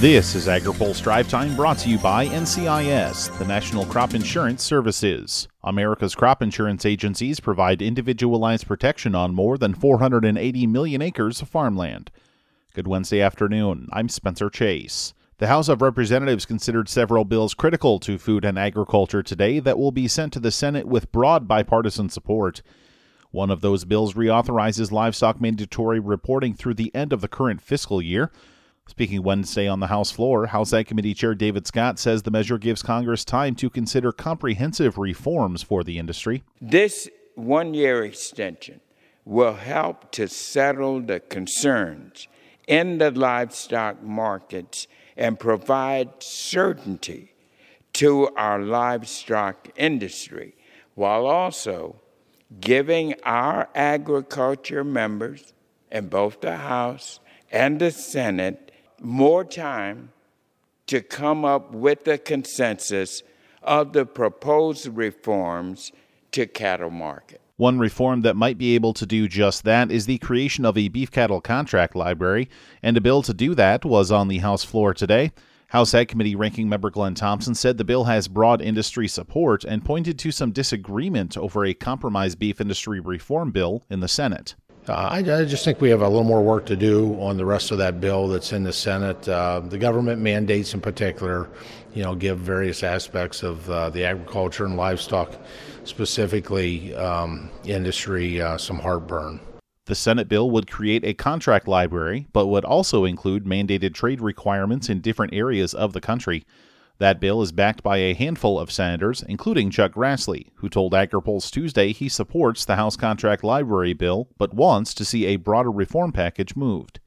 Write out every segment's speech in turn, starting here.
This is AgriPulse Drive Time brought to you by NCIS, the National Crop Insurance Services. America's crop insurance agencies provide individualized protection on more than 480 million acres of farmland. Good Wednesday afternoon. I'm Spencer Chase. The House of Representatives considered several bills critical to food and agriculture today that will be sent to the Senate with broad bipartisan support. One of those bills reauthorizes livestock mandatory reporting through the end of the current fiscal year. Speaking Wednesday on the House floor, House Ag Committee Chair David Scott says the measure gives Congress time to consider comprehensive reforms for the industry. This one year extension will help to settle the concerns in the livestock markets and provide certainty to our livestock industry while also giving our agriculture members in both the House and the Senate more time to come up with a consensus of the proposed reforms to cattle market. One reform that might be able to do just that is the creation of a beef cattle contract library, and a bill to do that was on the House floor today. House Ag Committee Ranking Member Glenn Thompson said the bill has broad industry support and pointed to some disagreement over a compromise beef industry reform bill in the Senate. Uh, I, I, just think we have a little more work to do on the rest of that bill that's in the Senate. Uh, the government mandates, in particular, you know, give various aspects of uh, the agriculture and livestock, specifically um, industry, uh, some heartburn. The Senate bill would create a contract library, but would also include mandated trade requirements in different areas of the country. That bill is backed by a handful of senators, including Chuck Grassley, who told AgriPulse Tuesday he supports the House Contract Library bill but wants to see a broader reform package moved.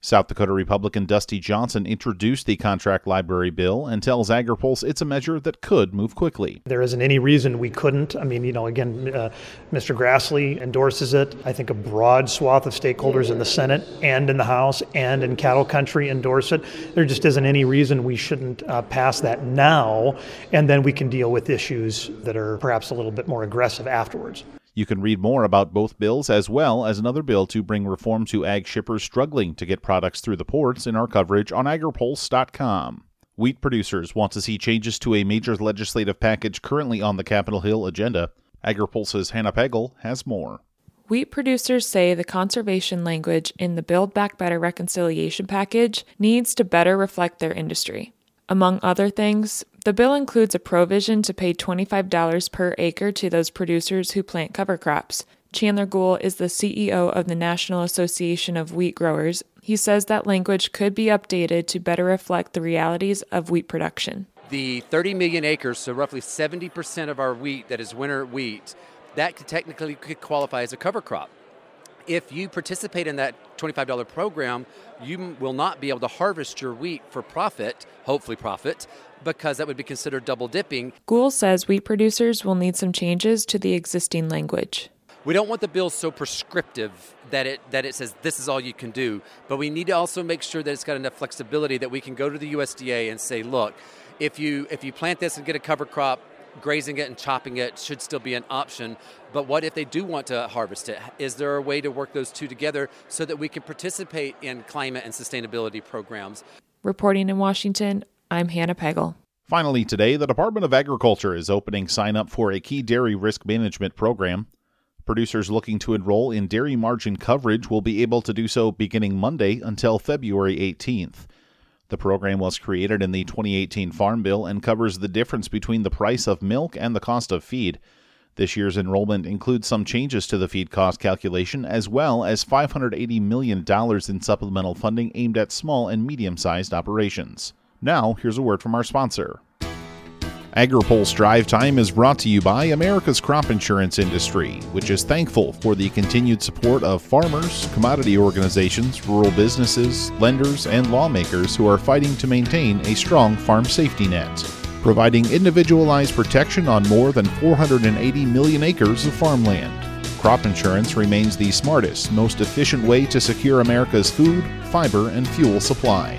South Dakota Republican Dusty Johnson introduced the contract library bill and tells AgriPulse it's a measure that could move quickly. There isn't any reason we couldn't. I mean, you know, again, uh, Mr. Grassley endorses it. I think a broad swath of stakeholders in the Senate and in the House and in cattle country endorse it. There just isn't any reason we shouldn't uh, pass that now, and then we can deal with issues that are perhaps a little bit more aggressive afterwards. You can read more about both bills as well as another bill to bring reform to ag shippers struggling to get products through the ports in our coverage on agripulse.com. Wheat producers want to see changes to a major legislative package currently on the Capitol Hill agenda. AgriPulse's Hannah Pagel has more. Wheat producers say the conservation language in the Build Back Better reconciliation package needs to better reflect their industry. Among other things, the bill includes a provision to pay $25 per acre to those producers who plant cover crops. Chandler Goule is the CEO of the National Association of Wheat Growers. He says that language could be updated to better reflect the realities of wheat production. The 30 million acres, so roughly 70% of our wheat that is winter wheat, that could technically could qualify as a cover crop if you participate in that $25 program, you will not be able to harvest your wheat for profit, hopefully profit, because that would be considered double dipping. Goule says wheat producers will need some changes to the existing language. We don't want the bill so prescriptive that it that it says this is all you can do, but we need to also make sure that it's got enough flexibility that we can go to the USDA and say, look, if you if you plant this and get a cover crop, grazing it and chopping it should still be an option. But what if they do want to harvest it? Is there a way to work those two together so that we can participate in climate and sustainability programs? Reporting in Washington, I'm Hannah Pagel. Finally, today, the Department of Agriculture is opening sign up for a key dairy risk management program. Producers looking to enroll in dairy margin coverage will be able to do so beginning Monday until February 18th. The program was created in the 2018 Farm Bill and covers the difference between the price of milk and the cost of feed. This year's enrollment includes some changes to the feed cost calculation as well as $580 million in supplemental funding aimed at small and medium sized operations. Now, here's a word from our sponsor. AgriPulse Drive Time is brought to you by America's crop insurance industry, which is thankful for the continued support of farmers, commodity organizations, rural businesses, lenders, and lawmakers who are fighting to maintain a strong farm safety net, providing individualized protection on more than 480 million acres of farmland. Crop insurance remains the smartest, most efficient way to secure America's food, fiber, and fuel supply.